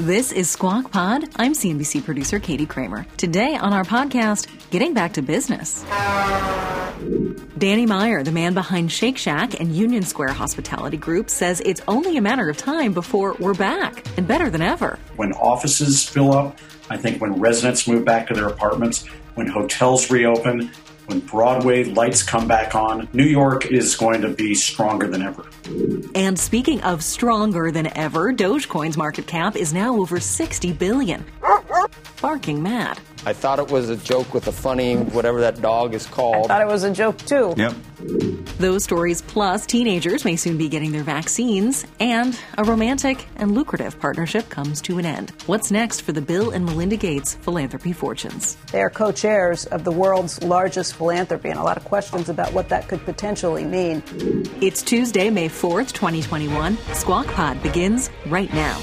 This is Squawk Pod. I'm CNBC producer Katie Kramer. Today on our podcast, getting back to business. Danny Meyer, the man behind Shake Shack and Union Square Hospitality Group, says it's only a matter of time before we're back and better than ever. When offices fill up, I think when residents move back to their apartments, when hotels reopen, when Broadway lights come back on, New York is going to be stronger than ever. And speaking of stronger than ever, Dogecoin's market cap is now over 60 billion. Barking mad. I thought it was a joke with a funny whatever that dog is called. I thought it was a joke too. Yep. Those stories plus teenagers may soon be getting their vaccines, and a romantic and lucrative partnership comes to an end. What's next for the Bill and Melinda Gates philanthropy fortunes? They are co chairs of the world's largest philanthropy, and a lot of questions about what that could potentially mean. It's Tuesday, May 4th, 2021. Squawk Pod begins right now.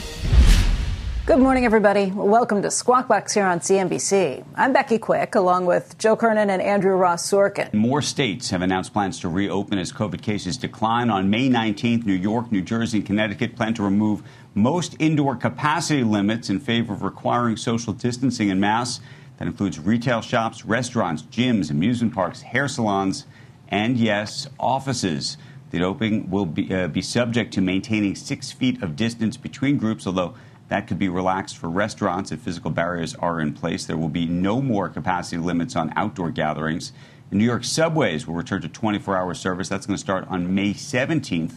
Good morning, everybody. Welcome to Squawk Box here on CNBC. I'm Becky Quick, along with Joe Kernan and Andrew Ross Sorkin. More states have announced plans to reopen as COVID cases decline. On May 19th, New York, New Jersey, and Connecticut plan to remove most indoor capacity limits in favor of requiring social distancing and masks. That includes retail shops, restaurants, gyms, amusement parks, hair salons, and yes, offices. The opening will be, uh, be subject to maintaining six feet of distance between groups, although that could be relaxed for restaurants if physical barriers are in place. There will be no more capacity limits on outdoor gatherings. The New York subways will return to 24 hour service. That's going to start on May 17th.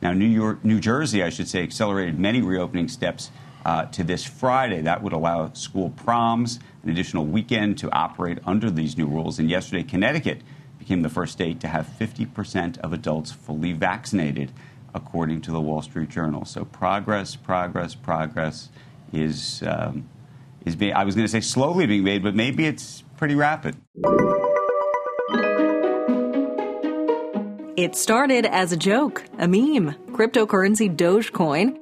Now, New York, New Jersey, I should say, accelerated many reopening steps uh, to this Friday. That would allow school proms, an additional weekend to operate under these new rules. And yesterday, Connecticut became the first state to have 50% of adults fully vaccinated according to the Wall Street Journal. So progress, progress, progress is um, is being. I was going to say slowly being made, but maybe it's pretty rapid. It started as a joke, a meme. Cryptocurrency Dogecoin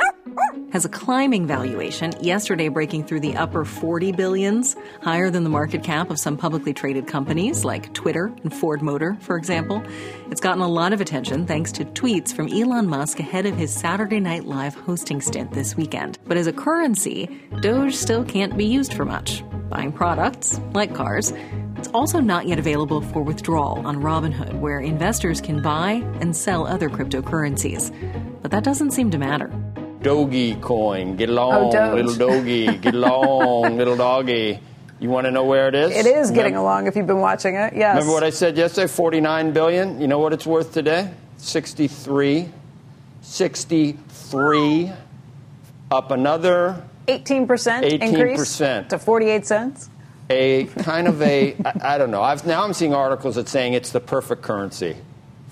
has a climbing valuation, yesterday breaking through the upper 40 billions, higher than the market cap of some publicly traded companies like Twitter and Ford Motor, for example. It's gotten a lot of attention thanks to tweets from Elon Musk ahead of his Saturday Night Live hosting stint this weekend. But as a currency, Doge still can't be used for much. Buying products, like cars, it's also not yet available for withdrawal on Robinhood, where investors can buy and sell other cryptocurrencies. But that doesn't seem to matter. Doggy coin. Get along, Oh, little doggy. Get along, little doggy. You want to know where it is? It is getting Remember- along if you've been watching it. Yes. Remember what I said yesterday? 49 billion. You know what it's worth today? 63. 63. Up another 18% increase 18%. to 48 cents. a kind of a I, I don't know. I've, now I'm seeing articles that saying it's the perfect currency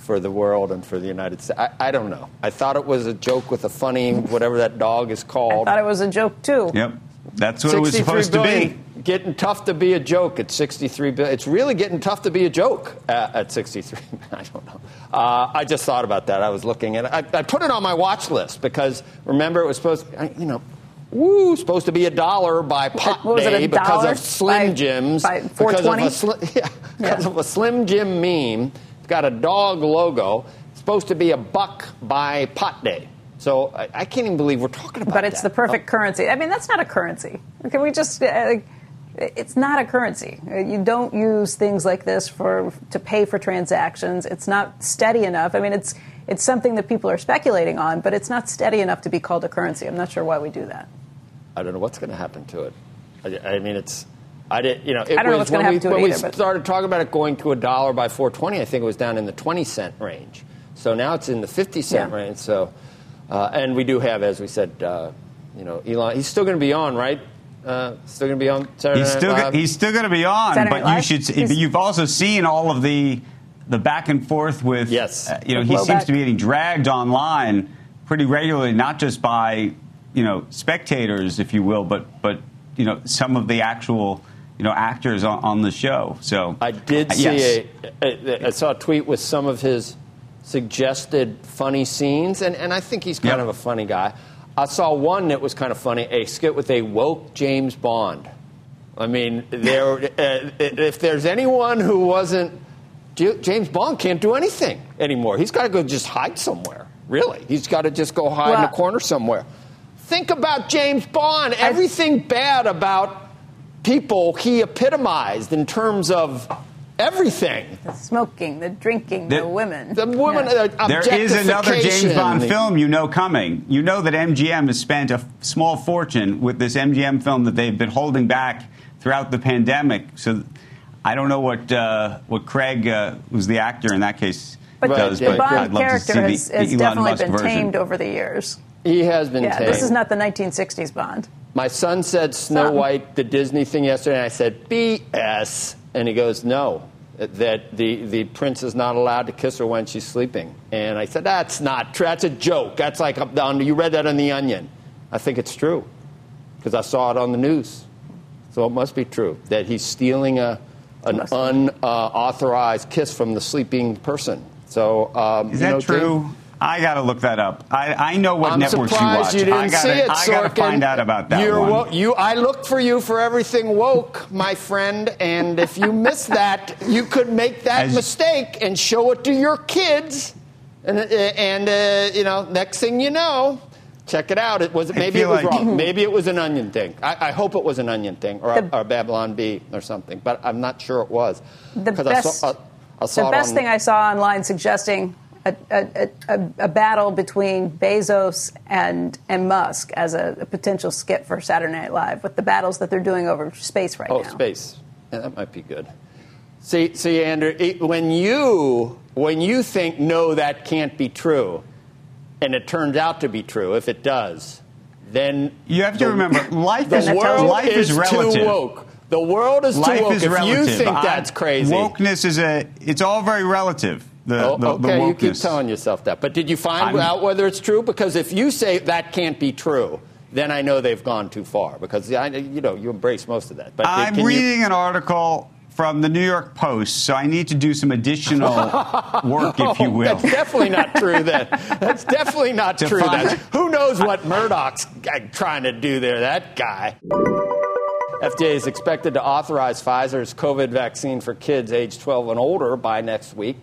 for the world and for the United States. I, I don't know. I thought it was a joke with a funny whatever that dog is called. I called. thought it was a joke too. Yep, that's what it was 63 supposed to be. Getting tough to be a joke at 63 billion. It's really getting tough to be a joke at, at 63. I don't know. Uh, I just thought about that. I was looking at. I, I put it on my watch list because remember it was supposed, I- you know, woo, supposed to be a dollar by pot What was it, day because of Slim by- Jims. by because of a sli- yeah, because Yeah. of a Slim Jim meme. Got a dog logo. It's supposed to be a buck by pot day. So I, I can't even believe we're talking about that. But it's that. the perfect currency. I mean, that's not a currency. Can we just? Uh, it's not a currency. You don't use things like this for to pay for transactions. It's not steady enough. I mean, it's it's something that people are speculating on, but it's not steady enough to be called a currency. I'm not sure why we do that. I don't know what's going to happen to it. I, I mean, it's. I did, you know, it I don't know was what's when we, happen to it when we either, but- started talking about it going to a dollar by 420. I think it was down in the 20 cent range. So now it's in the 50 cent Yeah. range. So, uh, and we do have, as we said, uh, you know, Elon. He's still going to be on, right? Uh, still going to be on Saturday He's Night still Live? he's still going to be on, Saturday but Night you should. He's, you've also seen all of the the back and forth with. Yes. uh, you know, he blowback. seems to be getting dragged online pretty regularly, not just by you know, spectators, if you will, but but you know, some of the actual you know actors on, on the show. So I did uh, see yes. a, a. I saw a tweet with some of his suggested funny scenes, and, and I think he's kind Yep. of a funny guy. I saw one that was kind of funny, a skit with a woke James Bond. I mean, there, uh, if there's anyone who wasn't, James Bond can't do anything anymore. He's got to go just hide somewhere. Really, he's got to just go hide in a corner somewhere. Think about James Bond. Everything bad about people he epitomized in terms of everything. The smoking, the drinking, The- the, women. The woman, Yeah. uh, There is another James. Bond film you know coming. You know that MGM has spent a f- small fortune with this MGM film that they've been holding back throughout the pandemic. So I don't know what uh, what Craig, uh, who's the actor in that case, But does. the, but the I'd Bond love to character see the- has, the has Elon definitely Musk been version. tamed over the years. He has been Yeah, tamed. this is not the 1960s Bond. My son said Snow White, the Disney thing yesterday, and I said BS, and he goes, no, that the the prince is not allowed to kiss her when she's sleeping, and I said that's not true. That's a joke. That's like up. You read that on the Onion. I think it's true because I saw it on the news, so it must be true that he's stealing a an Must be. unauthorized kiss from the sleeping person. So um, Is you that know, true? James- I got to look that up. I, I know what I'm networks you surprised watch. you, didn't I gotta, see it, I got to find out about that You're one. wo- you, I looked for you for everything woke, my friend, and if you miss that, you could make that As- mistake and show it to your kids, and, uh, and uh, you know, next thing you know. Check it out. It was maybe it was like- wrong. Maybe it was an onion thing. I, I hope it was an onion thing or, The- or Babylon Bee or something, but I'm not sure it was. The 'Cause best, I saw, I, I saw the best on- thing I saw online suggesting a, a, a, a battle between Bezos and, and Musk as a, a potential skit for Saturday Night Live with the battles that they're doing over space right Oh, now. Oh, space. Yeah, that might be good. See, see, Andrew, it, when you when you think no, that can't be true, and it turns out to be true, if it does, then You have to the- remember, life the is world life is, relative. too woke. The world is Life too woke. is if relative. you think I- that's crazy, Wokeness is a. It's all very relative. The, Oh, the, the okay, you keep telling yourself that. But did you find I'm- out whether it's true? Because if you say that can't be true, then I know they've gone too far. Because I, you know you embrace most of that. But I'm can you- reading an article from the New York Post, so I need to do some additional work, if you Oh, will. That's definitely not true. Then that's definitely not true. Then who knows what Murdoch's uh, trying to do there? That guy. FDA is expected to authorize Pfizer's COVID vaccine for kids aged 12 and older by next week,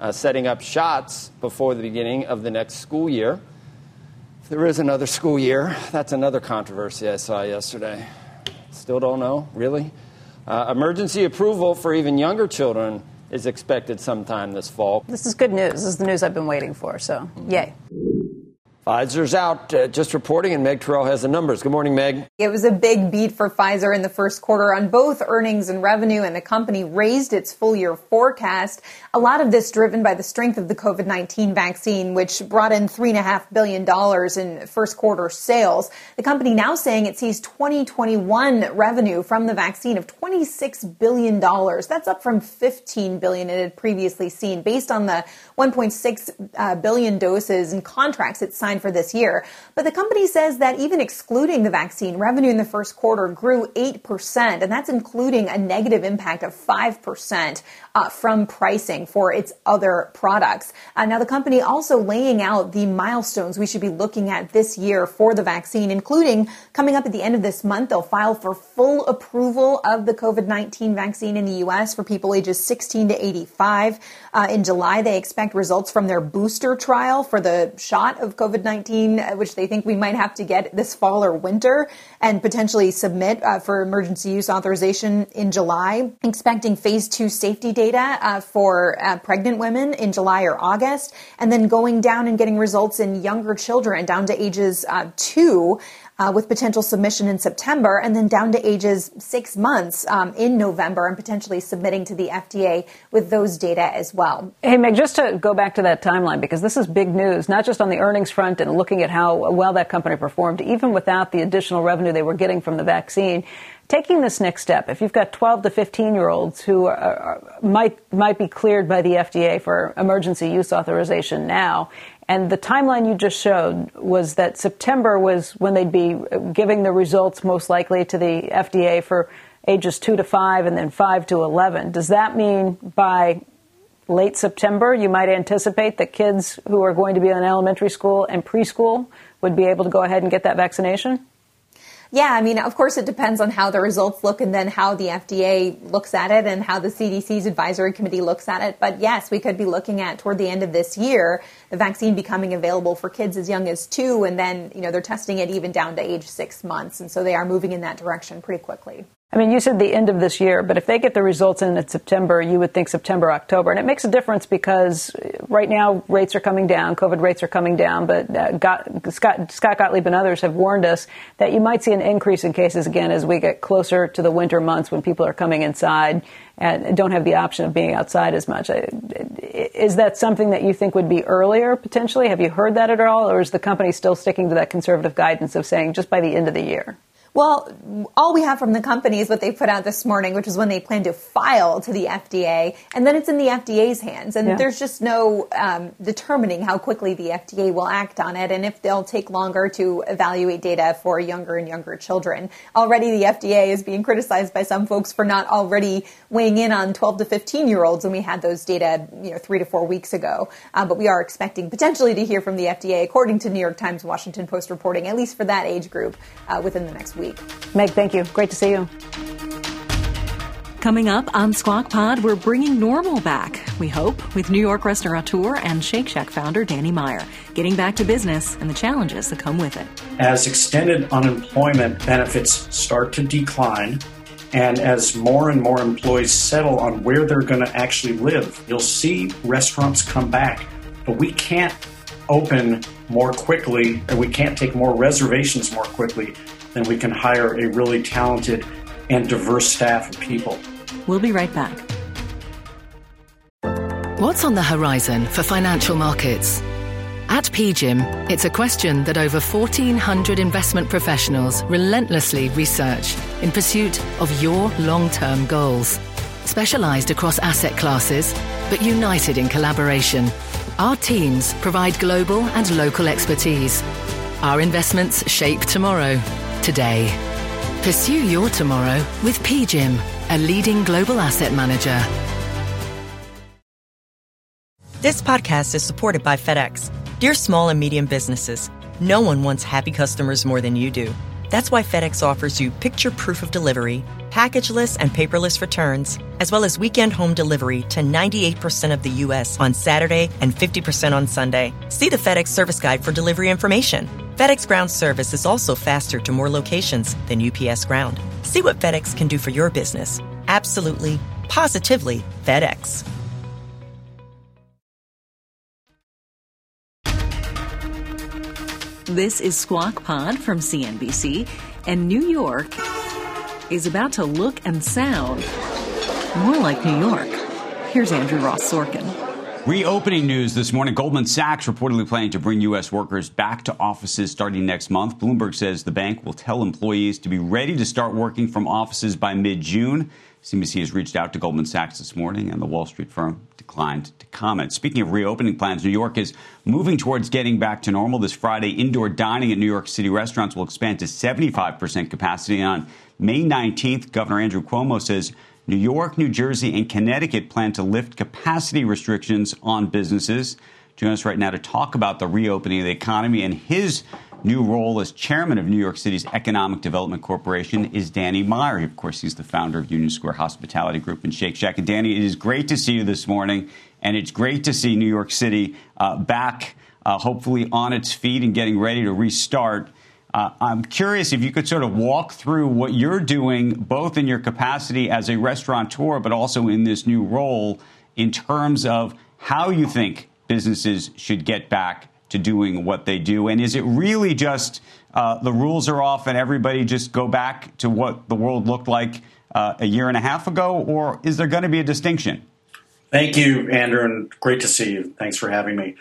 uh, setting up shots before the beginning of the next school year. If there is another school year, that's another controversy I saw yesterday. Still don't know, really. Uh, emergency approval for even younger children is expected sometime this fall. This is good news. This is the news I've been waiting for. So, yay. Pfizer's out, uh, just reporting, and Meg Tirrell has the numbers. Good morning, Meg. It was a big beat for Pfizer in the first quarter on both earnings and revenue, and the company raised its full year forecast. A lot of this driven by the strength of the COVID 19 vaccine, which brought in $3.5 billion in first quarter sales. The company now saying it sees 2021 revenue from the vaccine of $26 billion. That's up from 15 billion it had previously seen, based on the 1.6 uh, billion doses and contracts it signed for this year. But the company says that even excluding the vaccine, revenue in the first quarter grew 8%, and that's including a negative impact of 5% uh, from pricing for its other products. Uh, now, the company also laying out the milestones we should be looking at this year for the vaccine, including coming up at the end of this month, they'll file for full approval of the COVID 19 vaccine in the U.S. for people ages 16 to 85. Uh, in July, they expect results from their booster trial for the shot of COVID 19, which they think we might have to get this fall or winter, and potentially submit uh, for emergency use authorization in July. Expecting phase two safety data uh, for uh, pregnant women in July or August, and then going down and getting results in younger children down to ages uh, two uh, with potential submission in September, and then down to ages six months um, in November, and potentially submitting to the FDA with those data as well. Hey, Meg, just to go back to that timeline, because this is big news, not just on the earnings front and looking at how well that company performed, even without the additional revenue they were getting from the vaccine. Taking this next step, if you've got 12 to 15 year olds who are, are, might might be cleared by the FDA for emergency use authorization now, and the timeline you just showed was that September was when they'd be giving the results most likely to the FDA for ages 2 to 5 and then 5 to 11. Does that mean by late September you might anticipate that kids who are going to be in elementary school and preschool would be able to go ahead and get that vaccination? Yeah, I mean, of course, it depends on how the results look and then how the FDA looks at it and how the CDC's advisory committee looks at it. But yes, we could be looking at toward the end of this year the vaccine becoming available for kids as young as two, and then you know they're testing it even down to age six months, and so they are moving in that direction pretty quickly. I mean, you said the end of this year, but if they get the results in in September, you would think September, October. And it makes a difference because right now rates are coming down, COVID rates are coming down, but uh, Scott, Scott Gottlieb and others have warned us that you might see an increase in cases again as we get closer to the winter months when people are coming inside and don't have the option of being outside as much. Is that something that you think would be earlier potentially? Have you heard that at all? Or is the company still sticking to that conservative guidance of saying just by the end of the year? Well, all we have from the company is what they put out this morning, which is when they plan to file to the FDA, and then it's in the FDA's hands. And yeah. there's just no um, determining how quickly the FDA will act on it and if they'll take longer to evaluate data for younger and younger children. Already, the FDA is being criticized by some folks for not already weighing in on 12 to 15 year olds, and we had those data, you know, three to four weeks ago. Um, but we are expecting potentially to hear from the FDA, according to New York Times, Washington Post reporting, at least for that age group, uh, within the next week week. Meg, thank you. Great to see you. Coming up on Squawk Pod, we're bringing normal back, we hope, with New York restaurateur and Shake Shack founder Danny Meyer, getting back to business and the challenges that come with it. As extended unemployment benefits start to decline, and as more and more employees settle on where they're going to actually live, you'll see restaurants come back. But we can't open more quickly, and we can't take more reservations more quickly then we can hire a really talented and diverse staff of people. We'll be right back. What's on the horizon for financial markets? At PGIM, it's a question that over 1,400 investment professionals relentlessly research in pursuit of your long term goals. Specialized across asset classes, but united in collaboration, our teams provide global and local expertise. Our investments shape tomorrow today. Pursue your tomorrow with PGIM, a leading global asset manager. This podcast is supported by FedEx. Dear small and medium businesses, no one wants happy customers more than you do. That's why FedEx offers you picture proof of delivery, packageless and paperless returns, as well as weekend home delivery to 98% of the U.S. on Saturday and 50% on Sunday. See the FedEx service guide for delivery information. FedEx Ground service is also faster to more locations than UPS Ground. See what FedEx can do for your business. Absolutely, positively FedEx. This is Squawk Pod from CNBC, and New York is about to look and sound more like New York. Here's Andrew Ross Sorkin. Reopening news this morning Goldman Sachs reportedly planning to bring U.S. workers back to offices starting next month. Bloomberg says the bank will tell employees to be ready to start working from offices by mid June. CNBC has reached out to Goldman Sachs this morning, and the Wall Street firm declined to comment. Speaking of reopening plans, New York is moving towards getting back to normal. This Friday, indoor dining at New York City restaurants will expand to 75% capacity. On May 19th, Governor Andrew Cuomo says New York, New Jersey, and Connecticut plan to lift capacity restrictions on businesses. Join us right now to talk about the reopening of the economy and his new role as chairman of New York City's Economic Development Corporation is Danny Meyer. Of course, he's the founder of Union Square Hospitality Group and Shake Shack. And Danny, it is great to see you this morning, and it's great to see New York City uh, back, uh, hopefully on its feet and getting ready to restart. Uh, I'm curious if you could sort of walk through what you're doing, both in your capacity as a restaurateur, but also in this new role, in terms of how you think businesses should get back to doing what they do. And is it really just uh, the rules are off and everybody just go back to what the world looked like uh, a year and a half ago, or is there going to be a distinction? Thank you, Andrew, and great to see you. Thanks for having me.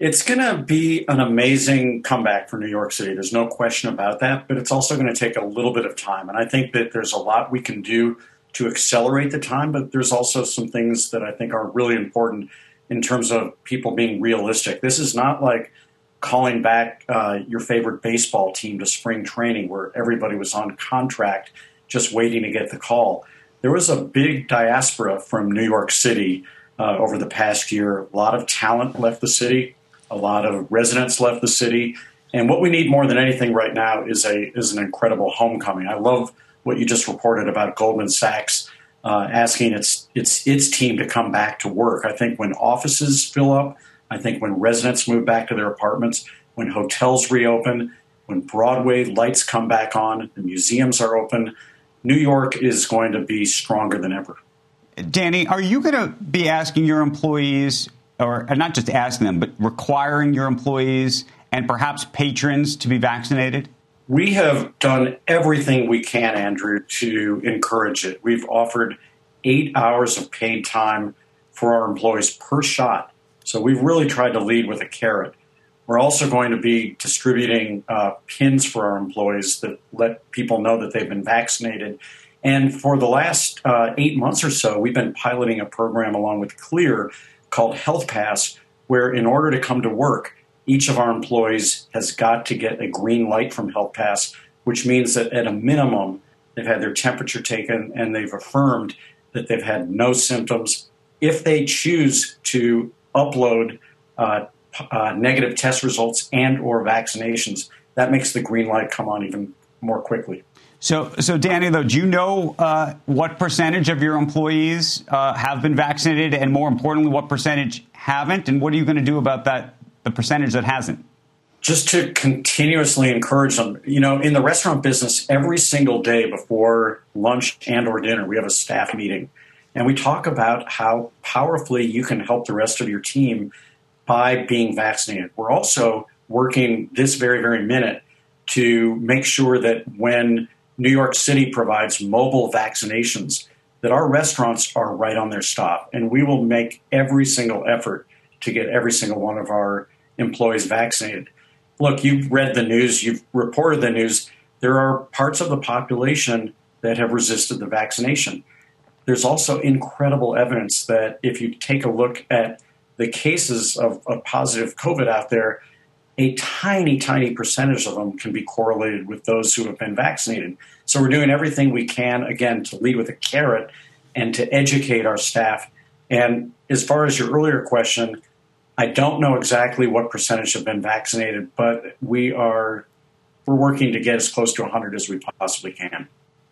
It's going to be an amazing comeback for New York City. There's no question about that, but it's also going to take a little bit of time. And I think that there's a lot we can do to accelerate the time, but there's also some things that I think are really important in terms of people being realistic. This is not like calling back uh, your favorite baseball team to spring training where everybody was on contract just waiting to get the call. There was a big diaspora from New York City uh, over the past year. A lot of talent left the city, a lot of residents left the city. And what we need more than anything right now is a is an incredible homecoming. I love what you just reported about Goldman Sachs uh, asking its its its team to come back to work. I think when offices fill up, I think when residents move back to their apartments, when hotels reopen, when Broadway lights come back on, the museums are open, New York is going to be stronger than ever. Danny, are you going to be asking your employees, or not just asking them, but requiring your employees and perhaps patrons to be vaccinated? We have done everything we can, Andrew, to encourage it. We've offered eight hours of paid time for our employees per shot. So we've really tried to lead with a carrot. We're also going to be distributing uh, pins for our employees that let people know that they've been vaccinated. And for the last uh, eight months or so, we've been piloting a program along with Clear called Health Pass, where in order to come to work, each of our employees has got to get a green light from Health Pass, which means that at a minimum, they've had their temperature taken and they've affirmed that they've had no symptoms. If they choose to upload uh, uh, negative test results and or vaccinations, that makes the green light come on even more quickly. So, so Danny, though, do you know uh, what percentage of your employees uh, have been vaccinated, and more importantly, what percentage haven't? And what are you going to do about that the percentage that hasn't? Just to continuously encourage them. You know, in the restaurant business, every single day before lunch and or dinner, we have a staff meeting. And we talk about how powerfully you can help the rest of your team by being vaccinated. We're also working this very, very minute to make sure that when New York City provides mobile vaccinations, that our restaurants are right on their stop. And we will make every single effort to get every single one of our employees vaccinated. Look, you've read the news, you've reported the news. There are parts of the population that have resisted the vaccination. There's also incredible evidence that if you take a look at the cases of, of positive COVID out there, a tiny, tiny percentage of them can be correlated with those who have been vaccinated. So we're doing everything we can, again, to lead with a carrot and to educate our staff. And as far as your earlier question, I don't know exactly what percentage have been vaccinated, but we are we're working to get as close to 100 as we possibly can.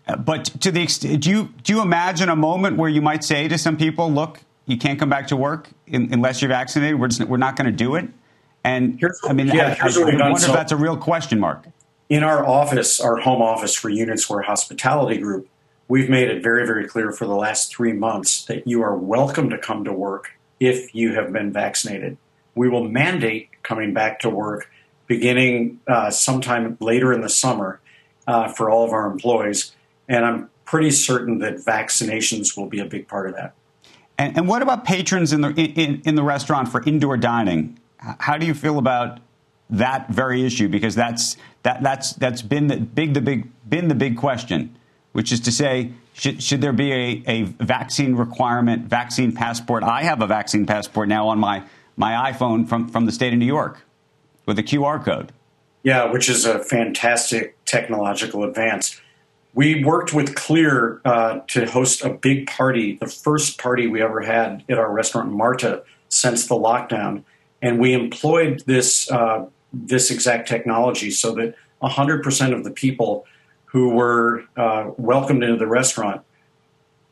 Uh, but to the extent, do you do you imagine a moment where you might say to some people, "Look, you can't come back to work unless you're vaccinated. We're just, we're not going to do it." And here's, I mean, yeah, I, I, I wonder so, if that's a real question mark. In our office, our home office for Union Square Hospitality Group, we've made it very, very clear for the last three months that you are welcome to come to work if you have been vaccinated. We will mandate coming back to work beginning uh, sometime later in the summer uh, for all of our employees. And I'm pretty certain that vaccinations will be a big part of that. And, and what about patrons in the in, in the restaurant for indoor dining? How do you feel about that very issue? Because that's that that's that's been the big the big been the big question, which is to say should, should there be a, a vaccine requirement, vaccine passport? I have a vaccine passport now on my, my iPhone from, from the state of New York with a QR code. Yeah, which is a fantastic technological advance. We worked with Clear uh, to host a big party, the first party we ever had at our restaurant Marta since the lockdown, and we employed this uh, this exact technology so that 100% of the people who were uh, welcomed into the restaurant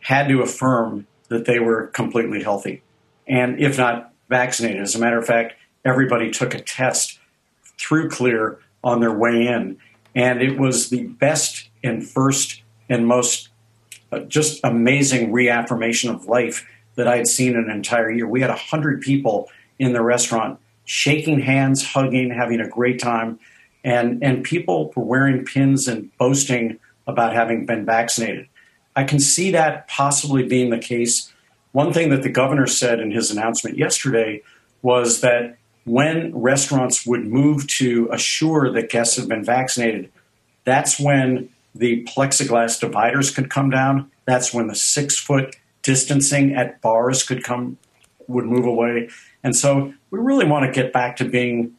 had to affirm that they were completely healthy and if not vaccinated. As a matter of fact, everybody took a test through Clear on their way in, and it was the best and first and most uh, just amazing reaffirmation of life that I had seen in an entire year. We had 100 people in the restaurant shaking hands, hugging, having a great time and and people were wearing pins and boasting about having been vaccinated. I can see that possibly being the case. One thing that the governor said in his announcement yesterday was that when restaurants would move to assure that guests have been vaccinated, that's when the plexiglass dividers could come down. That's when the six foot distancing at bars could come would move away. And so we really want to get back to being,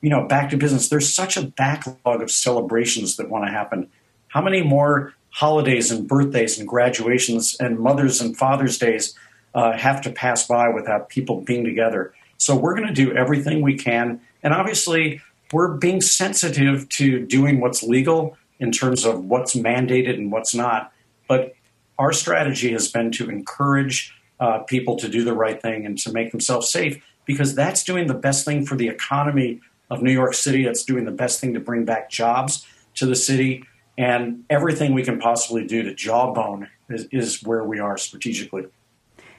you know, back to business. There's such a backlog of celebrations that want to happen. How many more holidays and birthdays and graduations and Mother's and Father's Days uh, have to pass by without people being together? So we're going to do everything we can. And obviously, we're being sensitive to doing what's legal in terms of what's mandated and what's not. But our strategy has been to encourage uh, people to do the right thing and to make themselves safe because that's doing the best thing for the economy of New York City. That's doing the best thing to bring back jobs to the city. And everything we can possibly do to jawbone is, is where we are strategically.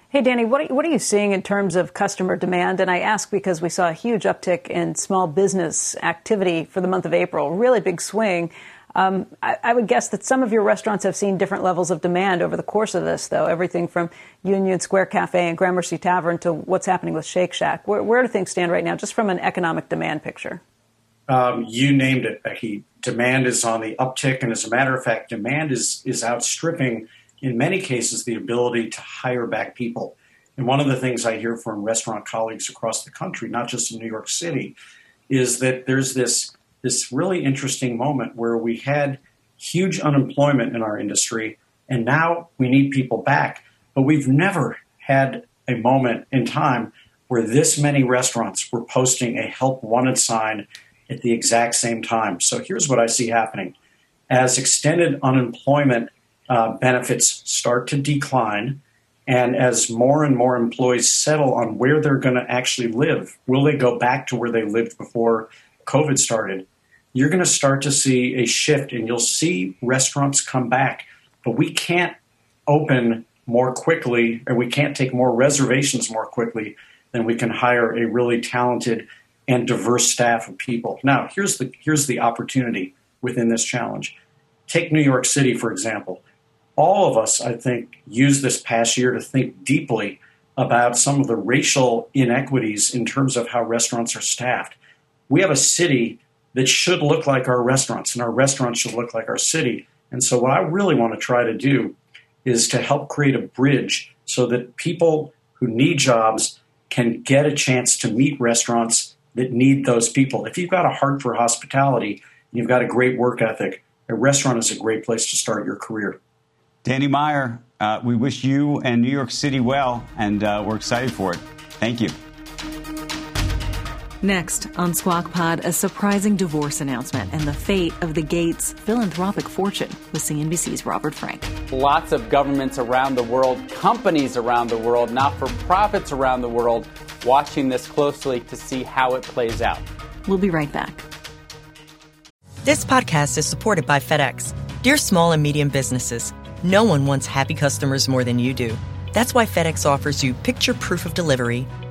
Hey, Danny, what are, what are you seeing in terms of customer demand? And I ask because we saw a huge uptick in small business activity for the month of April, really big swing. Um, I, I, would guess that some of your restaurants have seen different levels of demand over the course of this, though. Everything from Union Square Cafe and Gramercy Tavern to what's happening with Shake Shack. Where, where do things stand right now, just from an economic demand picture? Um, you named it, Becky. Demand is on the uptick, and as a matter of fact, demand is is outstripping, in many cases, the ability to hire back people. And one of the things I hear from restaurant colleagues across the country, not just in New York City, is that there's this this really interesting moment where we had huge unemployment in our industry and now we need people back. But we've never had a moment in time where this many restaurants were posting a help wanted sign at the exact same time. So here's what I see happening. As extended unemployment uh, benefits start to decline, and as more and more employees settle on where they're going to actually live, will they go back to where they lived before COVID started? You're going to start to see a shift and you'll see restaurants come back. But we can't open more quickly and we can't take more reservations more quickly than we can hire a really talented and diverse staff of people. Now, here's the here's the opportunity within this challenge. Take New York City for example. All of us, I think, used this past year to think deeply about some of the racial inequities in terms of how restaurants are staffed. We have a city that should look like our restaurants, and our restaurants should look like our city. And so, what I really want to try to do is to help create a bridge so that people who need jobs can get a chance to meet restaurants that need those people. If you've got a heart for hospitality and you've got a great work ethic, a restaurant is a great place to start your career. Danny Meyer, uh, we wish you and New York City well, and uh, we're excited for it. Thank you. Next on Squawk Pod, a surprising divorce announcement and the fate of the Gates philanthropic fortune with CNBC's Robert Frank. Lots of governments around the world, companies around the world, not for profits around the world, watching this closely to see how it plays out. We'll be right back. This podcast is supported by FedEx. Dear small and medium businesses, no one wants happy customers more than you do. That's why FedEx offers you picture proof of delivery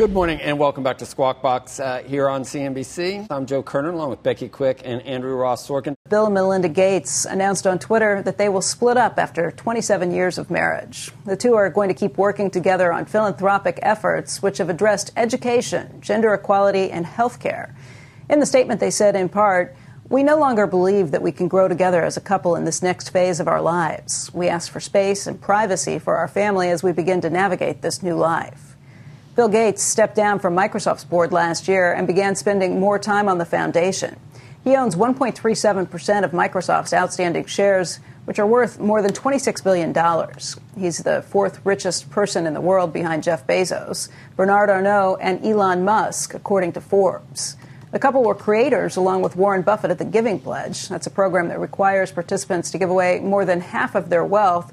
Good morning and welcome back to Squawk Box uh, here on CNBC. I'm Joe Kernan along with Becky Quick and Andrew Ross Sorkin. Bill and Melinda Gates announced on Twitter that they will split up after 27 years of marriage. The two are going to keep working together on philanthropic efforts which have addressed education, gender equality, and health care. In the statement, they said in part, we no longer believe that we can grow together as a couple in this next phase of our lives. We ask for space and privacy for our family as we begin to navigate this new life. Bill Gates stepped down from Microsoft's board last year and began spending more time on the foundation. He owns 1.37% of Microsoft's outstanding shares, which are worth more than $26 billion. He's the fourth richest person in the world behind Jeff Bezos, Bernard Arnault, and Elon Musk, according to Forbes. The couple were creators, along with Warren Buffett, at the Giving Pledge. That's a program that requires participants to give away more than half of their wealth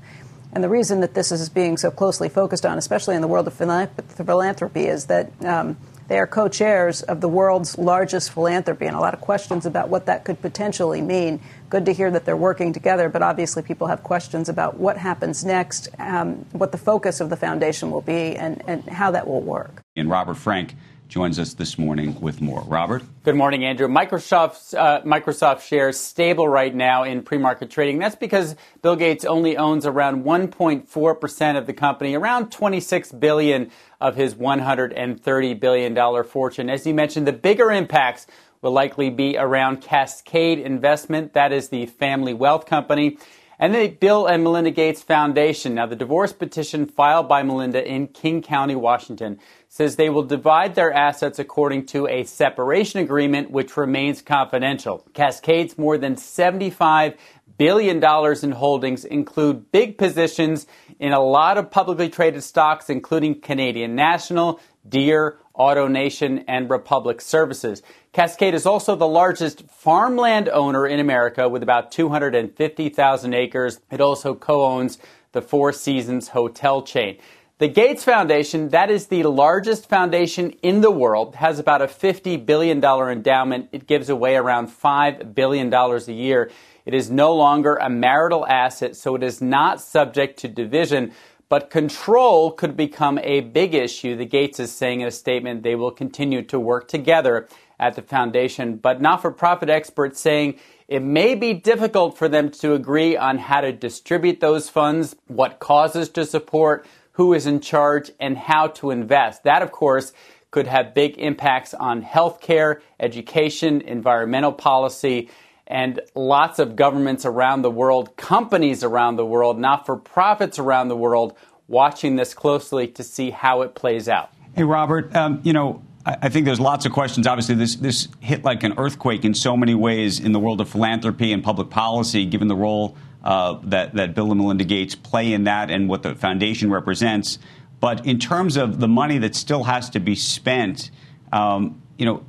and the reason that this is being so closely focused on, especially in the world of philanthropy, is that um, They are co chairs of the world's largest philanthropy, and a lot of questions about what that could potentially mean. Good to hear that they're working together, but obviously people have questions about what happens next, um, what the focus of the foundation will be, and, and how that will work. And Robert Frank joins us this morning with more. Robert? Good morning, Andrew. Microsoft's, uh, Microsoft shares stable right now in pre-market trading. That's because Bill Gates only owns around 1.4% of the company, around 26 billion of his 130 billion dollar fortune. As you mentioned, the bigger impacts will likely be around Cascade Investment, that is the family wealth company, and the Bill and Melinda Gates Foundation. Now, the divorce petition filed by Melinda in King County, Washington says they will divide their assets according to a separation agreement which remains confidential. Cascade's more than $75 billion in holdings include big positions in a lot of publicly traded stocks, including Canadian National, Deere, AutoNation, and Republic Services. Cascade is also the largest farmland owner in America with about 250,000 acres. It also co owns the Four Seasons hotel chain. The Gates Foundation, that is the largest foundation in the world, has about a $50 billion endowment. It gives away around $5 billion a year. It is no longer a marital asset, so it is not subject to division. But control could become a big issue. The Gates is saying in a statement they will continue to work together at the foundation, but not for profit experts saying it may be difficult for them to agree on how to distribute those funds, what causes to support, who is in charge, and how to invest. That, of course, could have big impacts on healthcare, education, environmental policy, and lots of governments around the world, companies around the world, not for profits around the world, watching this closely to see how it plays out. Hey, Robert, um, you know, I think there's lots of questions. Obviously, this, this hit like an earthquake in so many ways in the world of philanthropy and public policy, given the role uh, that, that Bill and Melinda Gates play in that and what the foundation represents. But in terms of the money that still has to be spent, um, you know,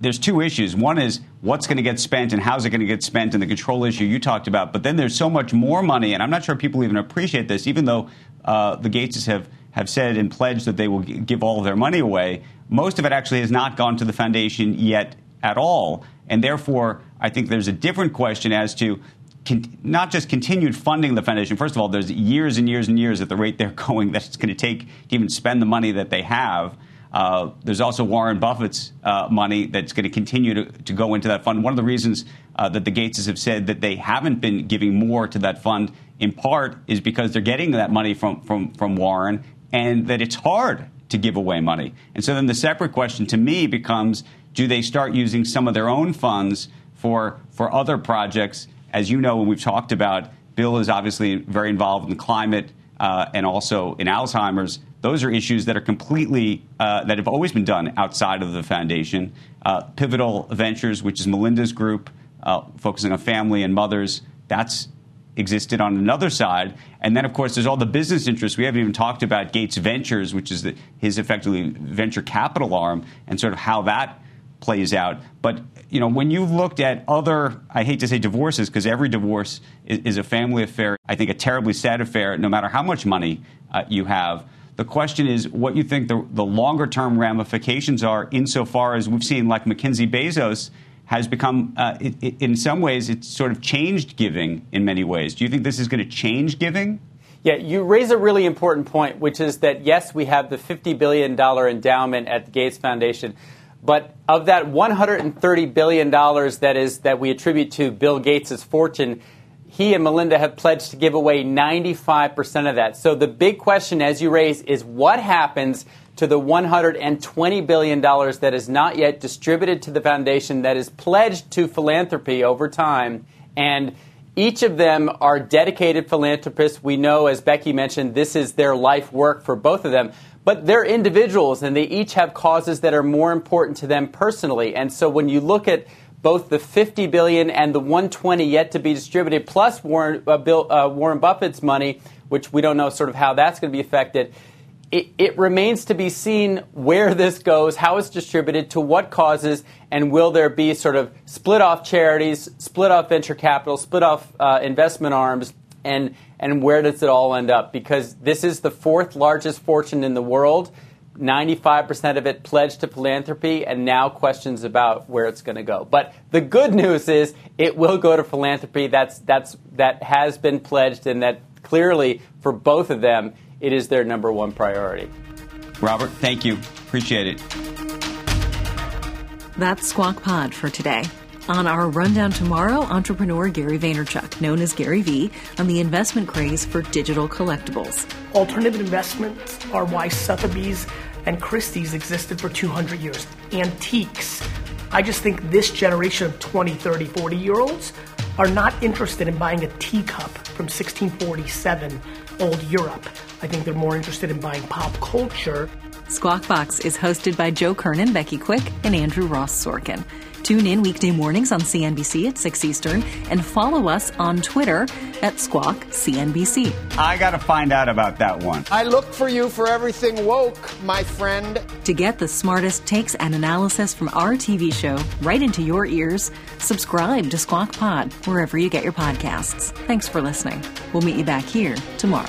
there's two issues. One is what's going to get spent and how's it going to get spent, and the control issue you talked about. But then there's so much more money, and I'm not sure people even appreciate this, even though uh, the Gateses have, have said and pledged that they will give all of their money away. Most of it actually has not gone to the foundation yet at all. And therefore, I think there's a different question as to con- not just continued funding the foundation. First of all, there's years and years and years at the rate they're going that it's going to take to even spend the money that they have. Uh, there's also Warren Buffett's uh, money that's going to continue to, go into that fund. One of the reasons uh, that the Gateses have said that they haven't been giving more to that fund, in part, is because they're getting that money from, from, from Warren and that it's hard to give away money. And so then the separate question to me becomes do they start using some of their own funds for, for other projects as you know, when we've talked about, Bill is obviously very involved in climate uh, and also in Alzheimer's. Those are issues that are completely, uh, that have always been done outside of the foundation. Uh, Pivotal Ventures, which is Melinda's group, uh, focusing on family and mothers, that's existed on another side. And then, of course, there's all the business interests. We haven't even talked about Gates Ventures, which is the, his effectively venture capital arm, and sort of how that plays out. But you know, when you've looked at other, I hate to say divorces because every divorce is, is, a family affair. I think a terribly sad affair, no matter how much money uh, you have. The question is what you think the, the longer term ramifications are, insofar as we've seen, like MacKenzie Bezos has become, uh, it, it, in some ways, it's sort of changed giving in many ways. Do you think this is going to change giving? Yeah, you raise a really important point, which is that yes, we have the $50 billion endowment at the Gates Foundation. But of that 130 billion dollars that is that we attribute to Bill Gates' fortune, he and Melinda have pledged to give away 95% of that. So the big question as you raise is what happens to the $120 billion that is not yet distributed to the foundation that is pledged to philanthropy over time. And each of them are dedicated philanthropists. We know, as Becky mentioned, this is their life work for both of them. But they're individuals and they each have causes that are more important to them personally. And so when you look at both the 50 billion and the 120 yet to be distributed, plus Warren, uh, Bill, uh, Warren Buffett's money, which we don't know sort of how that's going to be affected, it, it, remains to be seen where this goes, how it's distributed, to what causes, and will there be sort of split off charities, split off venture capital, split off uh, investment arms, and and where does it all end up? Because this is the fourth largest fortune in the world. 95% of it pledged to philanthropy, and now questions about where it's going to go. But the good news is it will go to philanthropy. That's, that's, that has been pledged, and that clearly for both of them, it is their number one priority. Robert, thank you. Appreciate it. That's Squawk Pod for today. On our rundown tomorrow, entrepreneur Gary Vaynerchuk, known as Gary V, on the investment craze for digital collectibles. Alternative investments are why Sotheby's and Christie's existed for 200 years. Antiques. I just think this generation of 20, 30, 40 year olds are not interested in buying a teacup from 1647 old Europe. I think they're more interested in buying pop culture. Squawk Box is hosted by Joe Kernan, Becky Quick, and Andrew Ross Sorkin. Tune in weekday mornings on CNBC at 6 Eastern and follow us on Twitter at Squawk CNBC. I got to find out about that one. I look for you for everything woke, my friend. To get the smartest takes and analysis from our TV show right into your ears, subscribe to Squawk Pod wherever you get your podcasts. Thanks for listening. We'll meet you back here tomorrow.